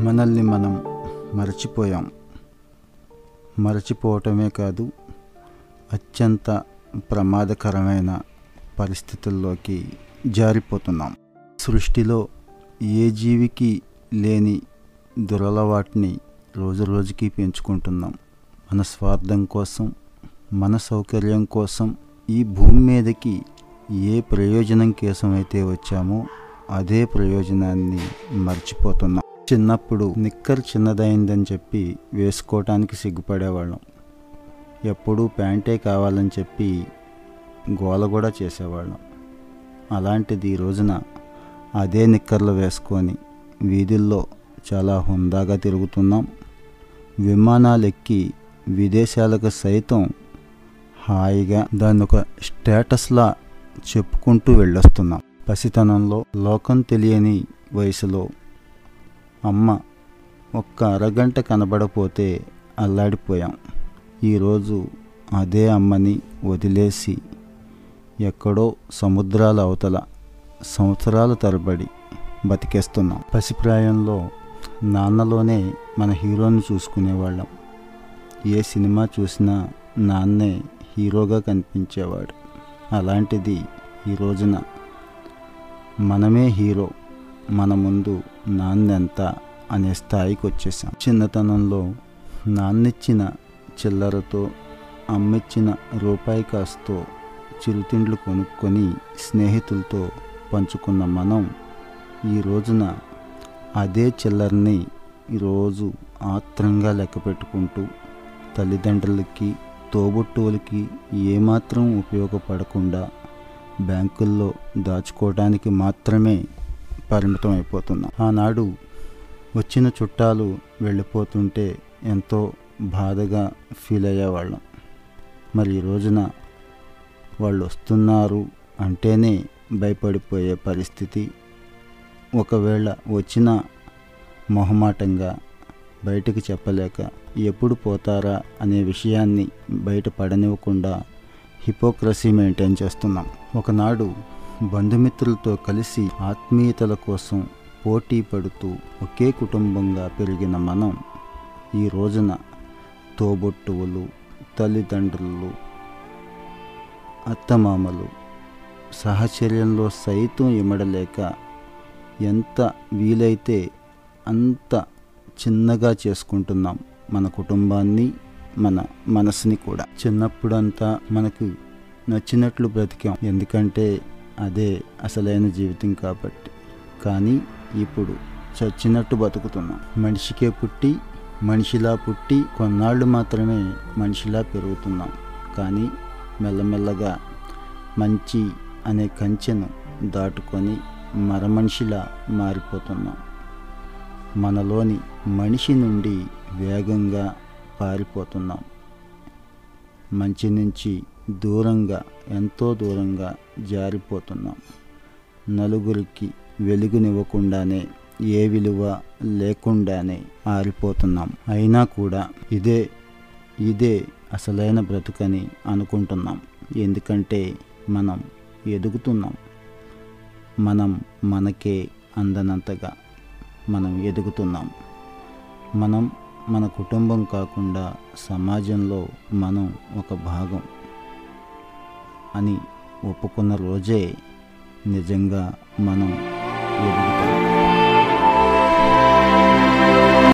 మనల్ని మనం మరచిపోయాం. మరచిపోవటమే కాదు అత్యంత ప్రమాదకరమైన పరిస్థితుల్లోకి జారిపోతున్నాం. సృష్టిలో ఏ జీవికి లేని దురలవాటిని రోజు రోజుకి పెంచుకుంటున్నాం. మన స్వార్థం కోసం మన సౌకర్యం కోసం ఈ భూమి మీదకి ఏ ప్రయోజనం కోసమైతే వచ్చామో అదే ప్రయోజనాన్ని మర్చిపోతున్నాం. చిన్నప్పుడు నిక్కర్ చిన్నదైందని చెప్పి వేసుకోవటానికి సిగ్గుపడేవాళ్ళం. ఎప్పుడూ ప్యాంటే కావాలని చెప్పి గోల కూడా చేసేవాళ్ళం. అలాంటిది ఈ రోజున అదే నిక్కర్లు వేసుకొని వీధుల్లో చాలా హుందాగా తిరుగుతున్నాం. విమానాలు ఎక్కి విదేశాలకు సైతం హాయిగా దాన్ని ఒక స్టేటస్లా చెప్పుకుంటూ వెళ్ళొస్తున్నాం. పసితనంలో లోకం తెలియని వయసులో అమ్మ ఒక్క అరగంట కనబడపోతే అల్లాడిపోయాం. ఈరోజు అదే అమ్మని వదిలేసి ఎక్కడో సముద్రాల అవతల సంవత్సరాల తరబడి బతికేస్తున్నాం. పసిప్రాయంలో నాన్నలోనే మన హీరోని చూసుకునేవాళ్ళం. ఏ సినిమా చూసినా నాన్నే హీరోగా కనిపించేవాడు. అలాంటిది ఈ రోజున మనమే హీరో. మన ముందు నాన్నెంత అనే స్థాయికి వచ్చేసాం చిన్నతనంలో నాన్నిచ్చిన చిల్లరతో అమ్మిచ్చిన రూపాయి కాస్తో చిరుతిండ్లు కొనుక్కొని స్నేహితులతో పంచుకున్న మనం ఈ రోజున అదే చిల్లరని ఈరోజు ఆత్రంగా లెక్క పెట్టుకుంటూ తల్లిదండ్రులకి తోబుట్టువులకి ఏమాత్రం ఉపయోగపడకుండా బ్యాంకుల్లో దాచుకోవడానికి మాత్రమే పరిమితం అయిపోతున్నాం ఆనాడు వచ్చిన చుట్టాలు వెళ్ళిపోతుంటే ఎంతో బాధగా ఫీల్ అయ్యేవాళ్ళం. మరి ఈ రోజున వాళ్ళు వస్తున్నారు అంటేనే భయపడిపోయే పరిస్థితి. ఒకవేళ వచ్చిన మొహమాటంగా బయటకు చెప్పలేక ఎప్పుడు పోతారా అనే విషయాన్ని బయట పడనివ్వకుండా హిపోక్రసీ మెయింటైన్ చేస్తున్నాం. ఒకనాడు బంధుమిత్రులతో కలిసి ఆత్మీయతల కోసం పోటీ పడుతూ ఒకే కుటుంబంగా పెరిగిన మనం ఈ రోజున తోబొట్టువులు తల్లిదండ్రులు అత్తమామలు సహచర్యంలో సైతం ఇమడలేక ఎంత వీలైతే అంత చిన్నగా చేసుకుంటున్నాం మన కుటుంబాన్ని మన మనసుని కూడా. చిన్నప్పుడంతా మనకు నచ్చినట్లు బ్రతికాం. ఎందుకంటే అదే అసలైన జీవితం కాబట్టి. కానీ ఇప్పుడు చచ్చినట్టు బతుకుతున్నాం. మనిషికే పుట్టి మనిషిలా పుట్టి కొన్నాళ్ళు మాత్రమే మనిషిలా పెరుగుతున్నాం. కానీ మెల్లమెల్లగా మంచి అనే కంచెను దాటుకొని మరమనిషిలా మారిపోతున్నాం. మనలోని మనిషి నుండి వేగంగా పారిపోతున్నాం. మంచి నుంచి దూరంగా ఎంతో దూరంగా జారిపోతున్నాం. నలుగురికి వెలుగునివ్వకుండానే ఏ విలువ లేకుండానే ఆరిపోతున్నాం అయినా కూడా ఇదే ఇదే అసలైన బ్రతుకని అనుకుంటున్నాం. ఎందుకంటే మనం ఎదుగుతున్నాం. మనం మనకే అందనంతగా మనం ఎదుగుతున్నాం. మనం మన కుటుంబం కాకుండా సమాజంలో మనం ఒక భాగం. అని ఒప్పుకున్న రోజే నిజంగా మనం ఎదుగుతాం.